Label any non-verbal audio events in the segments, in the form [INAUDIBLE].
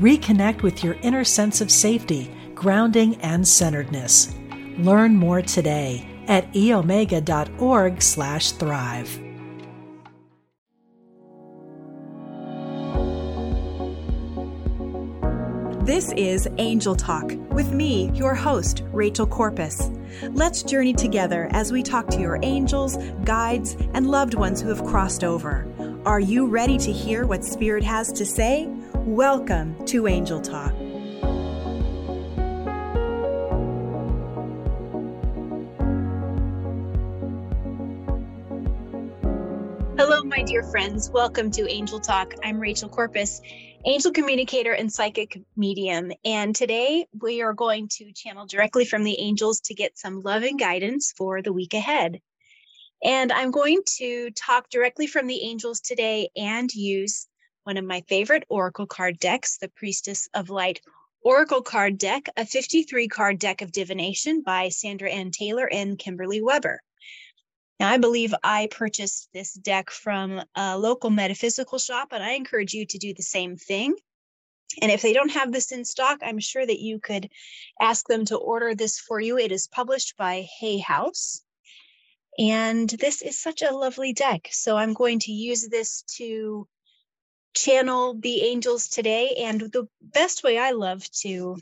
Reconnect with your inner sense of safety, grounding, and centeredness. Learn more today at eomega.org/thrive. This is Angel Talk with me, your host, Rachel Corpus. Let's journey together as we talk to your angels, guides, and loved ones who have crossed over. Are you ready to hear what Spirit has to say? Welcome to Angel Talk. Hello, my dear friends. Welcome to Angel Talk. I'm Rachel Corpus, angel communicator and psychic medium. And today we are going to channel directly from the angels to get some love and guidance for the week ahead. And I'm going to talk directly from the angels today and use one of my favorite oracle card decks, the Priestess of Light Oracle card deck, a 53 card deck of divination by Sandra Anne Taylor and Kimberly Weber. Now, I believe I purchased this deck from a local metaphysical shop, and I encourage you to do the same thing. And if they don't have this in stock, I'm sure that you could ask them to order this for you. It is published by Hay House. And this is such a lovely deck. So I'm going to use this to channel the angels today. And the best way I love to,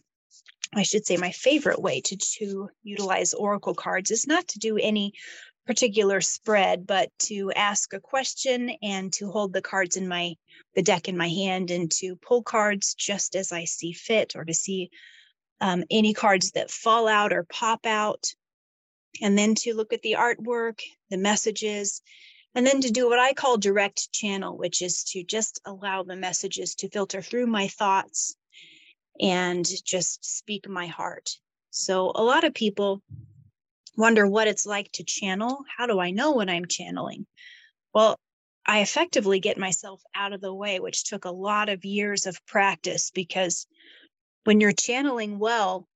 I should say, my favorite way to, to utilize oracle cards is not to do any particular spread, but to ask a question and to hold the cards in my the deck in my hand and to pull cards just as I see fit, or to see um, any cards that fall out or pop out, and then to look at the artwork, the messages, and then to do what I call direct channel, which is to just allow the messages to filter through my thoughts and just speak my heart. So a lot of people wonder what it's like to channel. How do I know when I'm channeling? Well, I effectively get myself out of the way, which took a lot of years of practice because when you're channeling well,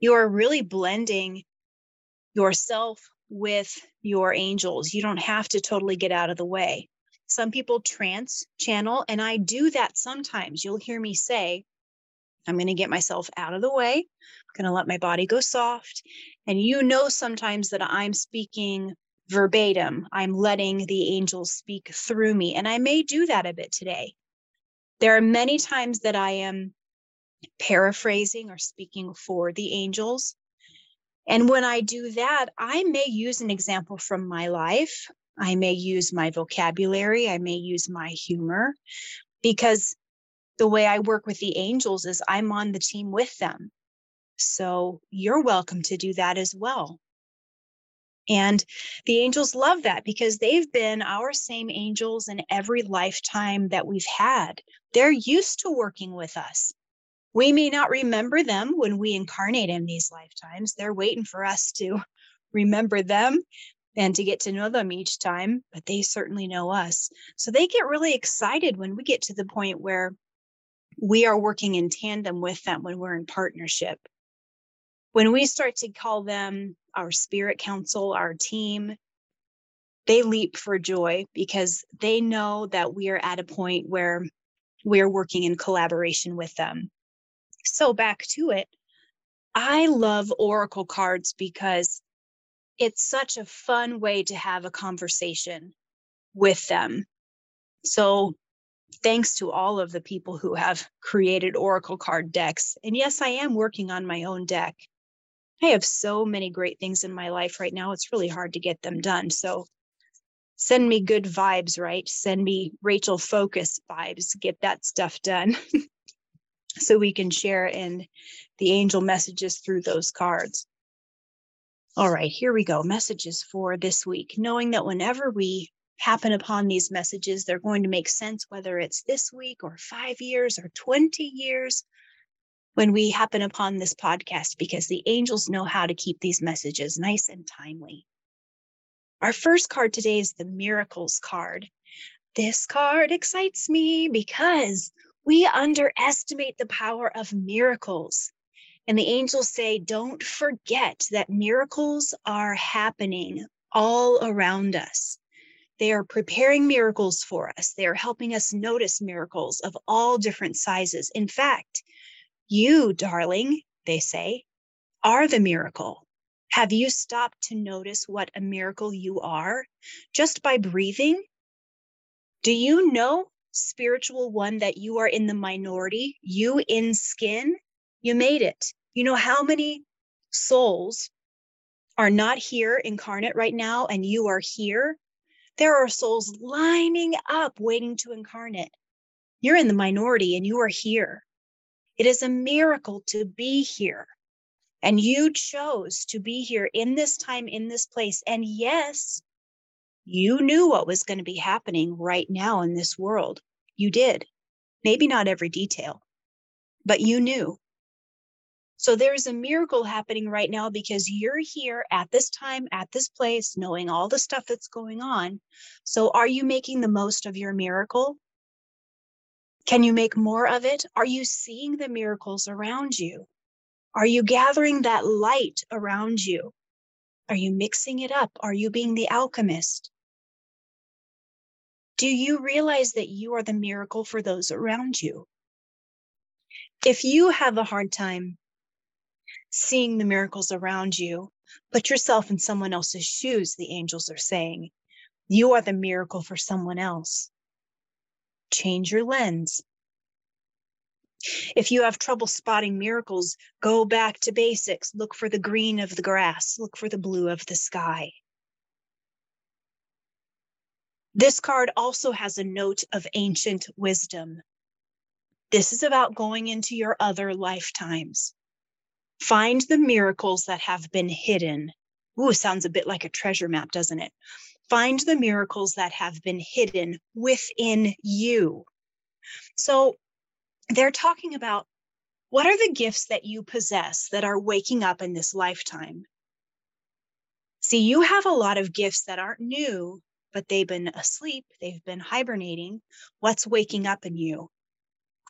you're really blending yourself with your angels. You don't have to totally get out of the way. Some people trance channel, and I do that sometimes. You'll hear me say, I'm going to get myself out of the way. I'm going to let my body go soft. And you know, sometimes that I'm speaking verbatim, I'm letting the angels speak through me. And I may do that a bit today. There are many times that I am paraphrasing or speaking for the angels. And when I do that, I may use an example from my life. I may use my vocabulary. I may use my humor because the way I work with the angels is I'm on the team with them. So you're welcome to do that as well. And the angels love that because they've been our same angels in every lifetime that we've had. They're used to working with us. We may not remember them when we incarnate in these lifetimes. They're waiting for us to [LAUGHS] remember them and to get to know them each time, but they certainly know us. So they get really excited when we get to the point where we are working in tandem with them when we're in partnership. When we start to call them our spirit council, our team, they leap for joy because they know that we are at a point where we're working in collaboration with them. So, back to it, I love Oracle cards because it's such a fun way to have a conversation with them. So, thanks to all of the people who have created Oracle card decks. And yes, I am working on my own deck. I have so many great things in my life right now. It's really hard to get them done. So send me good vibes, right? Send me Rachel Focus vibes. Get that stuff done [LAUGHS] so we can share in the angel messages through those cards. All right, here we go. Messages for this week. Knowing that whenever we happen upon these messages, they're going to make sense whether it's this week or five years or 20 years when we happen upon this podcast, because the angels know how to keep these messages nice and timely. Our first card today is the miracles card. This card excites me because we underestimate the power of miracles. And the angels say, don't forget that miracles are happening all around us. They are preparing miracles for us. They are helping us notice miracles of all different sizes. In fact, you, darling, they say, are the miracle. Have you stopped to notice what a miracle you are just by breathing? Do you know, spiritual one, that you are in the minority? You in skin? You made it. You know how many souls are not here incarnate right now and you are here? There are souls lining up waiting to incarnate. You're in the minority and you are here. It is a miracle to be here. And you chose to be here in this time, in this place. And yes, you knew what was going to be happening right now in this world. You did. Maybe not every detail, but you knew. So there's a miracle happening right now because you're here at this time, at this place, knowing all the stuff that's going on. So are you making the most of your miracle? Can you make more of it? Are you seeing the miracles around you? Are you gathering that light around you? Are you mixing it up? Are you being the alchemist? Do you realize that you are the miracle for those around you? If you have a hard time seeing the miracles around you. Put yourself in someone else's shoes, the angels are saying. You are the miracle for someone else. Change your lens. If you have trouble spotting miracles, go back to basics. Look for the green of the grass, look for the blue of the sky. This card also has a note of ancient wisdom. This is about going into your other lifetimes. Find the miracles that have been hidden. Ooh, sounds a bit like a treasure map, doesn't it? Find the miracles that have been hidden within you. So they're talking about what are the gifts that you possess that are waking up in this lifetime? See, you have a lot of gifts that aren't new, but they've been asleep, they've been hibernating. What's waking up in you?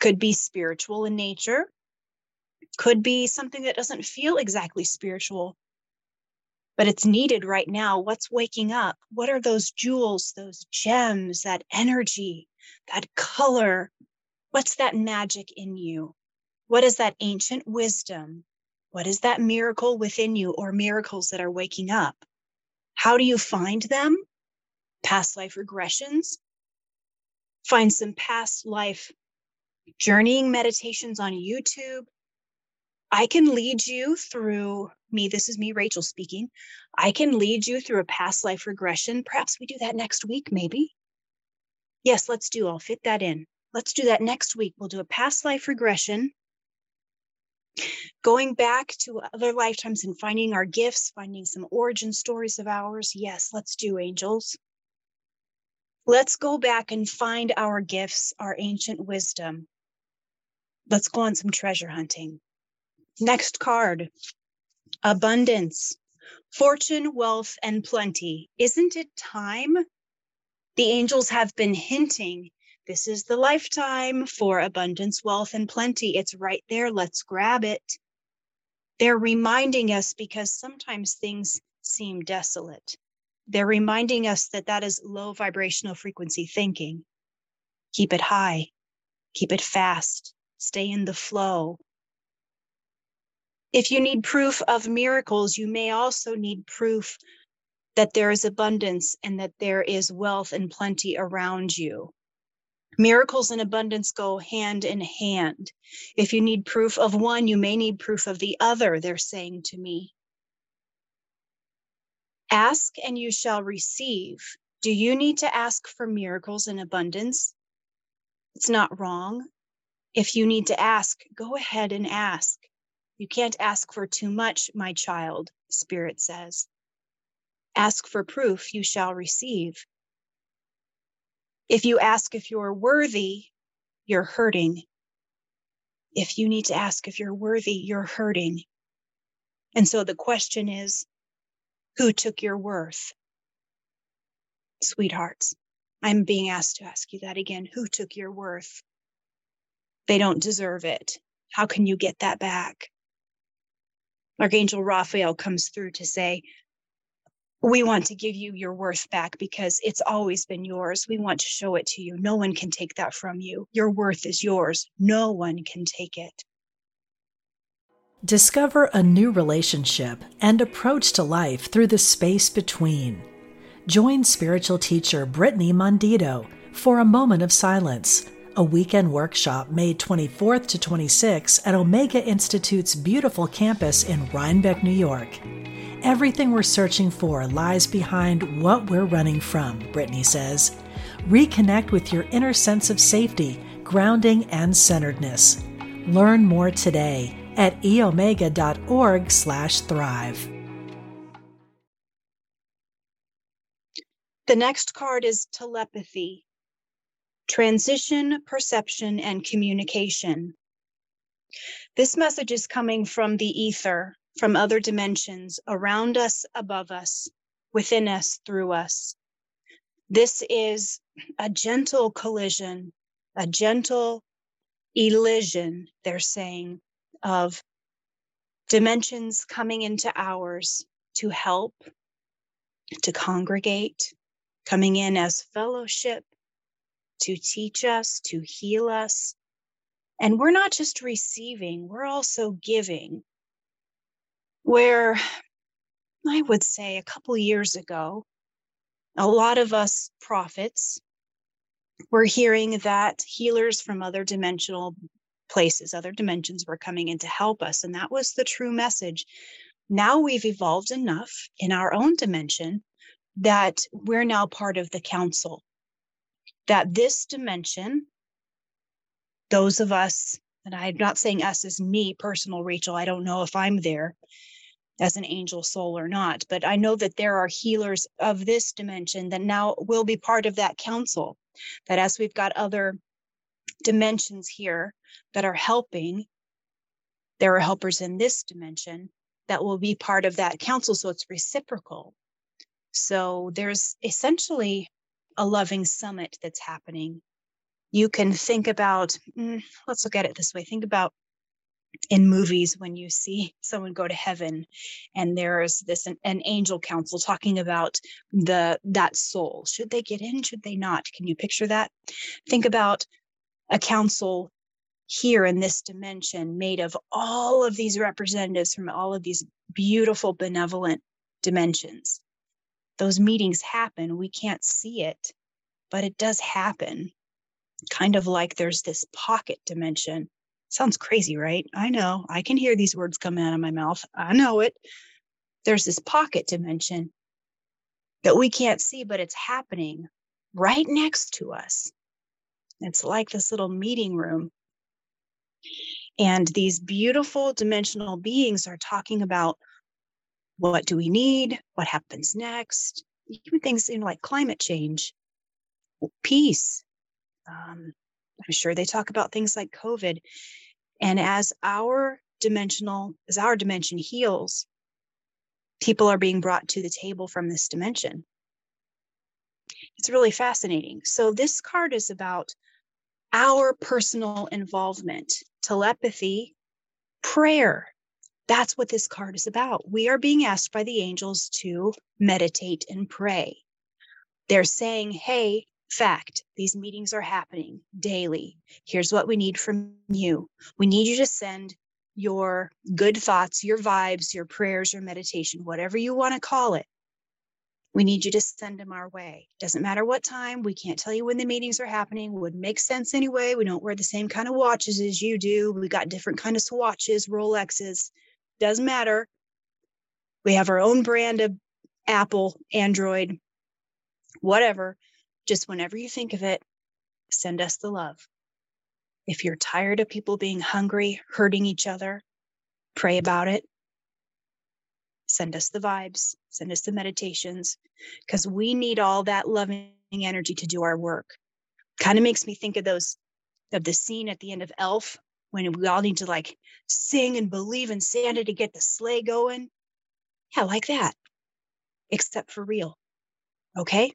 Could be spiritual in nature, could be something that doesn't feel exactly spiritual, but it's needed right now. What's waking up? What are those jewels, those gems, that energy, that color? What's that magic in you? What is that ancient wisdom? What is that miracle within you or miracles that are waking up? How do you find them? Past life regressions. Find some past life journeying meditations on YouTube. I can lead you through me. This is me, Rachel speaking. I can lead you through a past life regression. Perhaps we do that next week, maybe. Yes, let's do. I'll fit that in. Let's do that next week. We'll do a past life regression. Going back to other lifetimes and finding our gifts, finding some origin stories of ours. Yes, let's do angels. Let's go back and find our gifts, our ancient wisdom. Let's go on some treasure hunting. Next card abundance, fortune, wealth, and plenty. Isn't it time? The angels have been hinting this is the lifetime for abundance, wealth, and plenty. It's right there. Let's grab it. They're reminding us because sometimes things seem desolate. They're reminding us that that is low vibrational frequency thinking. Keep it high, keep it fast, stay in the flow, if you need proof of miracles, you may also need proof that there is abundance and that there is wealth and plenty around you. Miracles and abundance go hand in hand. If you need proof of one, you may need proof of the other, they're saying to me. Ask and you shall receive. Do you need to ask for miracles and abundance? It's not wrong. If you need to ask, go ahead and ask. You can't ask for too much, my child, Spirit says. Ask for proof, you shall receive. If you ask if you're worthy, you're hurting. If you need to ask if you're worthy, you're hurting. And so the question is who took your worth? Sweethearts, I'm being asked to ask you that again. Who took your worth? They don't deserve it. How can you get that back? Archangel Raphael comes through to say, we want to give you your worth back because it's always been yours. We want to show it to you. No one can take that from you. Your worth is yours. No one can take it. Discover a new relationship and approach to life through the space between. Join spiritual teacher Brittany Mondito for a moment of silence, a weekend workshop May 24th to 26th at Omega Institute's beautiful campus in Rhinebeck, New York. Everything we're searching for lies behind what we're running from, Brittany says. Reconnect with your inner sense of safety, grounding, and centeredness. Learn more today at eomega.org slash thrive. The next card is telepathy. Transition, perception, and communication. This message is coming from the ether, from other dimensions around us, above us, within us, through us. This is a gentle collision, a gentle elision, they're saying, of dimensions coming into ours to help, to congregate, coming in as fellowship, to teach us, to heal us. And we're not just receiving, we're also giving where I would say a couple years ago, a lot of us prophets were hearing that healers from other dimensional places, other dimensions were coming in to help us. And that was the true message. Now we've evolved enough in our own dimension that we're now part of the council. That this dimension, those of us, and I'm not saying us as me, personal Rachel, I don't know if I'm there, as an angel soul or not. But I know that there are healers of this dimension that now will be part of that council. That as we've got other dimensions here that are helping, there are helpers in this dimension that will be part of that council. So it's reciprocal. So there's essentially a loving summit that's happening. You can think about, mm, let's look at it this way. Think about in movies when you see someone go to heaven and there's this an, an, angel council talking about the that soul. Should they get in? Should they not? Can you picture that? Think about a council here in this dimension made of all of these representatives from all of these beautiful benevolent dimensions those meetings happen we can't see it but it does happen kind of like there's this pocket dimension Sounds crazy, right? I know. I can hear these words coming out of my mouth. I know it. There's this pocket dimension that we can't see, but it's happening right next to us. It's like this little meeting room. And these beautiful dimensional beings are talking about what do we need? What happens next? Even things in like climate change, peace. Um, I'm sure they talk about things like COVID and as our dimensional, as our dimension heals, people are being brought to the table from this dimension. It's really fascinating. So, this card is about our personal involvement, telepathy, prayer. That's what this card is about. We are being asked by the angels to meditate and pray. They're saying, hey, Fact, these meetings are happening daily. Here's what we need from you. We need you to send your good thoughts, your vibes, your prayers, your meditation, whatever you want to call it. We need you to send them our way. Doesn't matter what time. We can't tell you when the meetings are happening. Would make sense anyway. We don't wear the same kind of watches as you do. We got different kind of swatches, Rolexes. Doesn't matter. We have our own brand of Apple, Android, whatever just whenever you think of it, send us the love. If you're tired of people being hungry, hurting each other, pray about it. Send us the vibes, send us the meditations, because we need all that loving energy to do our work. Kind of makes me think of those of the scene at the end of Elf when we all need to like sing and believe in Santa to get the sleigh going. Yeah, like that, except for real. Okay.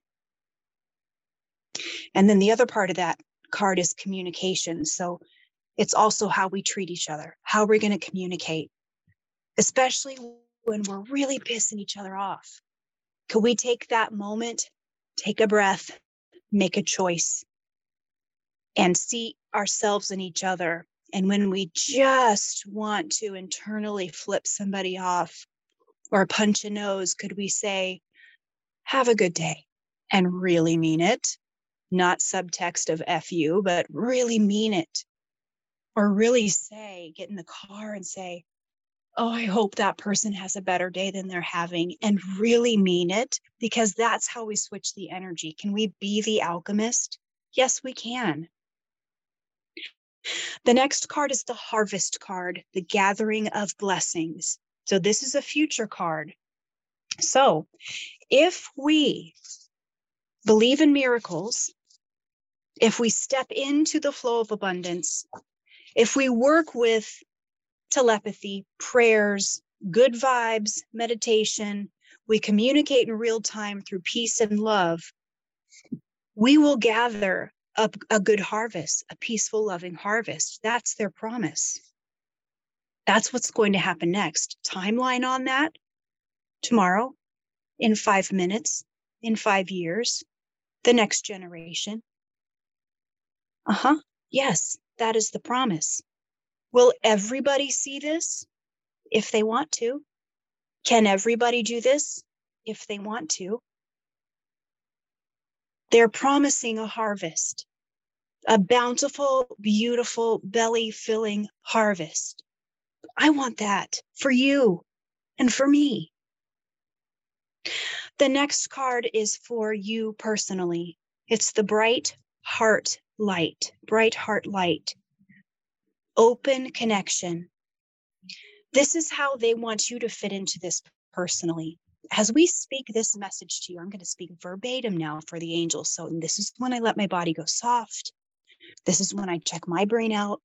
And then the other part of that card is communication. So it's also how we treat each other, how we're going to communicate, especially when we're really pissing each other off. Could we take that moment, take a breath, make a choice, and see ourselves and each other? And when we just want to internally flip somebody off or punch a nose, could we say, Have a good day, and really mean it? Not subtext of F you, but really mean it. Or really say, get in the car and say, oh, I hope that person has a better day than they're having and really mean it because that's how we switch the energy. Can we be the alchemist? Yes, we can. The next card is the harvest card, the gathering of blessings. So this is a future card. So if we believe in miracles, if we step into the flow of abundance, if we work with telepathy, prayers, good vibes, meditation, we communicate in real time through peace and love, we will gather a, a good harvest, a peaceful, loving harvest. That's their promise. That's what's going to happen next. Timeline on that tomorrow, in five minutes, in five years, the next generation. Uh huh. Yes, that is the promise. Will everybody see this if they want to? Can everybody do this if they want to? They're promising a harvest, a bountiful, beautiful, belly filling harvest. I want that for you and for me. The next card is for you personally. It's the bright heart light, bright heart light open connection. This is how they want you to fit into this personally. As we speak this message to you, I'm going to speak verbatim now for the angels. So, this is when I let my body go soft. This is when I check my brain out.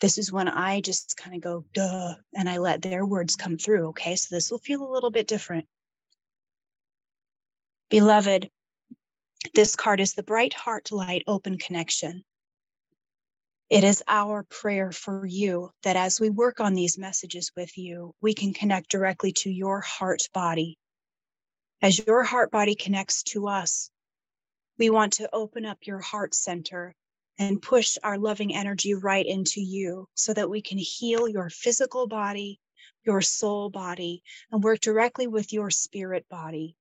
This is when I just kind of go, duh, and I let their words come through. Okay. So, this will feel a little bit different. Beloved, this card is the bright heart light open connection. It is our prayer for you that as we work on these messages with you, we can connect directly to your heart body. As your heart body connects to us, we want to open up your heart center and push our loving energy right into you so that we can heal your physical body, your soul body, and work directly with your spirit body.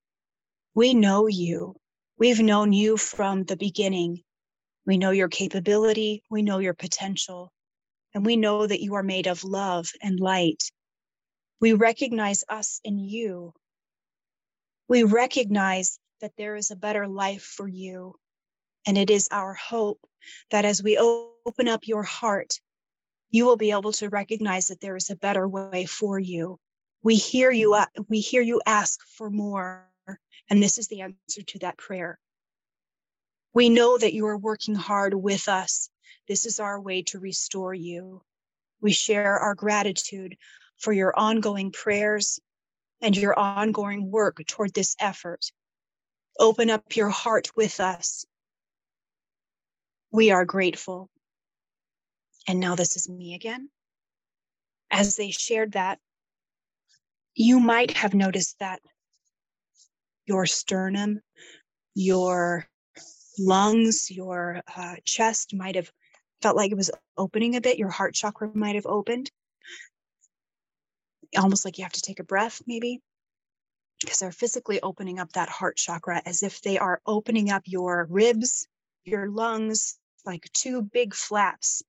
We know you. We've known you from the beginning we know your capability, we know your potential, and we know that you are made of love and light. We recognize us in you. We recognize that there is a better life for you. And it is our hope that as we open up your heart, you will be able to recognize that there is a better way for you. We hear you, we hear you ask for more. And this is the answer to that prayer. We know that you are working hard with us. This is our way to restore you. We share our gratitude for your ongoing prayers and your ongoing work toward this effort. Open up your heart with us. We are grateful. And now this is me again. As they shared that, you might have noticed that your sternum, your lungs, your uh, chest might have felt like it was opening a bit. Your heart chakra might have opened. Almost like you have to take a breath, maybe, because they're physically opening up that heart chakra as if they are opening up your ribs, your lungs, like two big flaps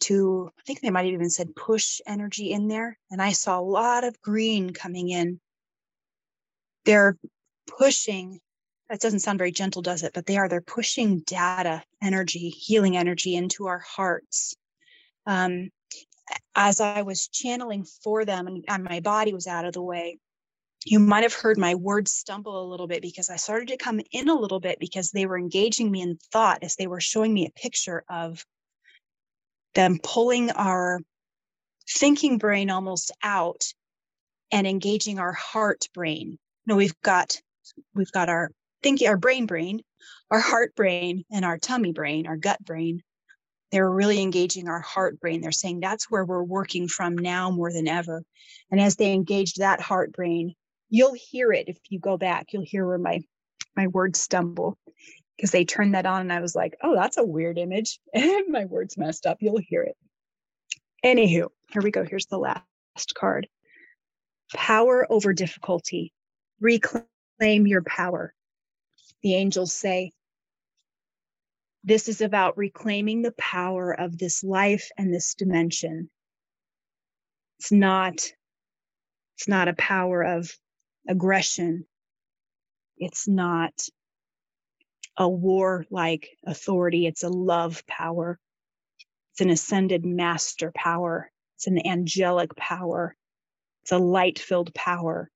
to, I think they might have even said push energy in there. And I saw a lot of green coming in. They're pushing that doesn't sound very gentle, does it? But they are, they're pushing data, energy, healing energy into our hearts. Um, as I was channeling for them and, and my body was out of the way, you might have heard my words stumble a little bit because I started to come in a little bit because they were engaging me in thought as they were showing me a picture of them pulling our thinking brain almost out and engaging our heart brain. No, we've got we've got our thinking our brain brain, our heart brain, and our tummy brain, our gut brain. They're really engaging our heart brain. They're saying that's where we're working from now more than ever. And as they engaged that heart brain, you'll hear it if you go back. You'll hear where my my words stumble because they turned that on and I was like, oh, that's a weird image. [LAUGHS] And my words messed up. You'll hear it. Anywho, here we go. Here's the last card. Power over difficulty. Reclaim your power. The angels say, this is about reclaiming the power of this life and this dimension. It's not, it's not a power of aggression. It's not a war like authority. It's a love power. It's an ascended master power. It's an angelic power. It's a light filled power.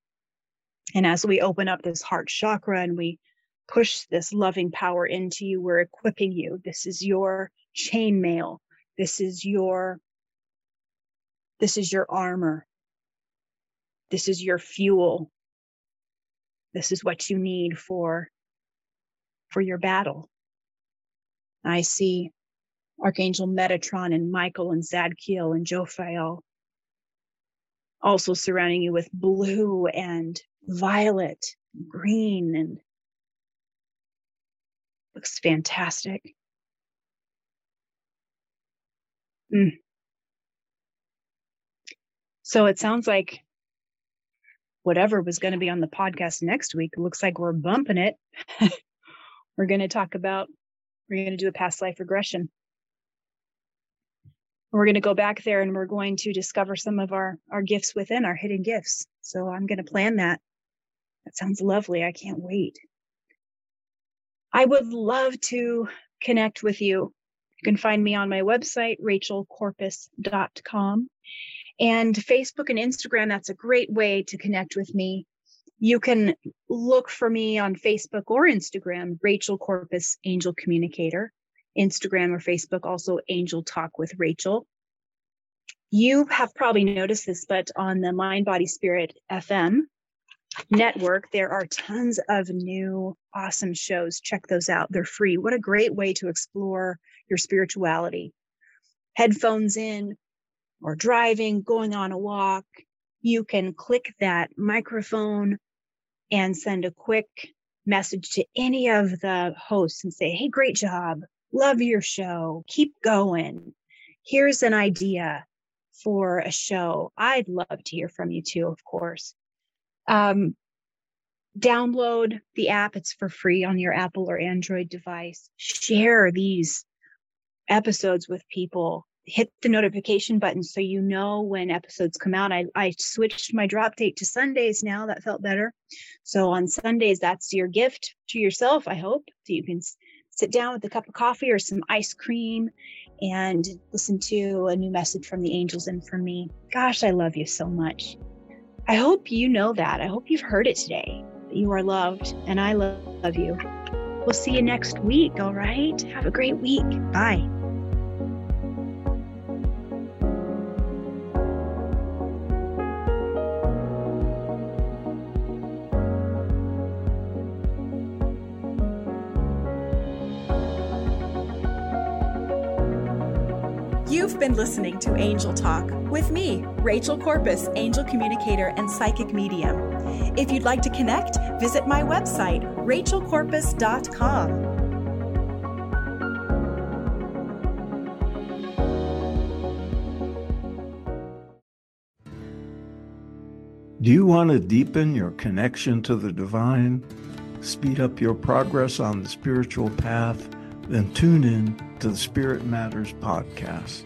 And as we open up this heart chakra and we push this loving power into you, we're equipping you. This is your chainmail. This is your this is your armor. This is your fuel. This is what you need for for your battle. I see Archangel Metatron and Michael and Zadkiel and Jophiel also surrounding you with blue and violet, green, and looks fantastic. Mm. So it sounds like whatever was going to be on the podcast next week looks like we're bumping it. [LAUGHS] we're going to talk about, we're going to do a past life regression. We're going to go back there and we're going to discover some of our, our gifts within our hidden gifts. So I'm going to plan that. That sounds lovely. I can't wait. I would love to connect with you. You can find me on my website, rachelcorpus.com. And Facebook and Instagram, that's a great way to connect with me you can look for me on Facebook or Instagram, Rachel Corpus Angel Communicator, Instagram or Facebook, also Angel Talk with Rachel. You have probably noticed this, but on the Mind Body Spirit FM network, there are tons of new awesome shows. Check those out. They're free. What a great way to explore your spirituality. Headphones in, or driving, going on a walk, you can click that microphone and send a quick message to any of the hosts and say, Hey, great job. Love your show. Keep going. Here's an idea for a show. I'd love to hear from you too, of course. Um, download the app, it's for free on your Apple or Android device. Share these episodes with people hit the notification button so you know when episodes come out. I, I switched my drop date to Sundays now. That felt better. So on Sundays, that's your gift to yourself, I hope. So you can sit down with a cup of coffee or some ice cream and listen to a new message from the angels and from me. Gosh, I love you so much. I hope you know that. I hope you've heard it today you are loved and I love you. We'll see you next week. All right. Have a great week. Bye. Been listening to Angel Talk with me, Rachel Corpus, angel communicator and psychic medium. If you'd like to connect, visit my website, rachelcorpus.com. Do you want to deepen your connection to the divine, speed up your progress on the spiritual path? Then tune in to the Spirit Matters podcast.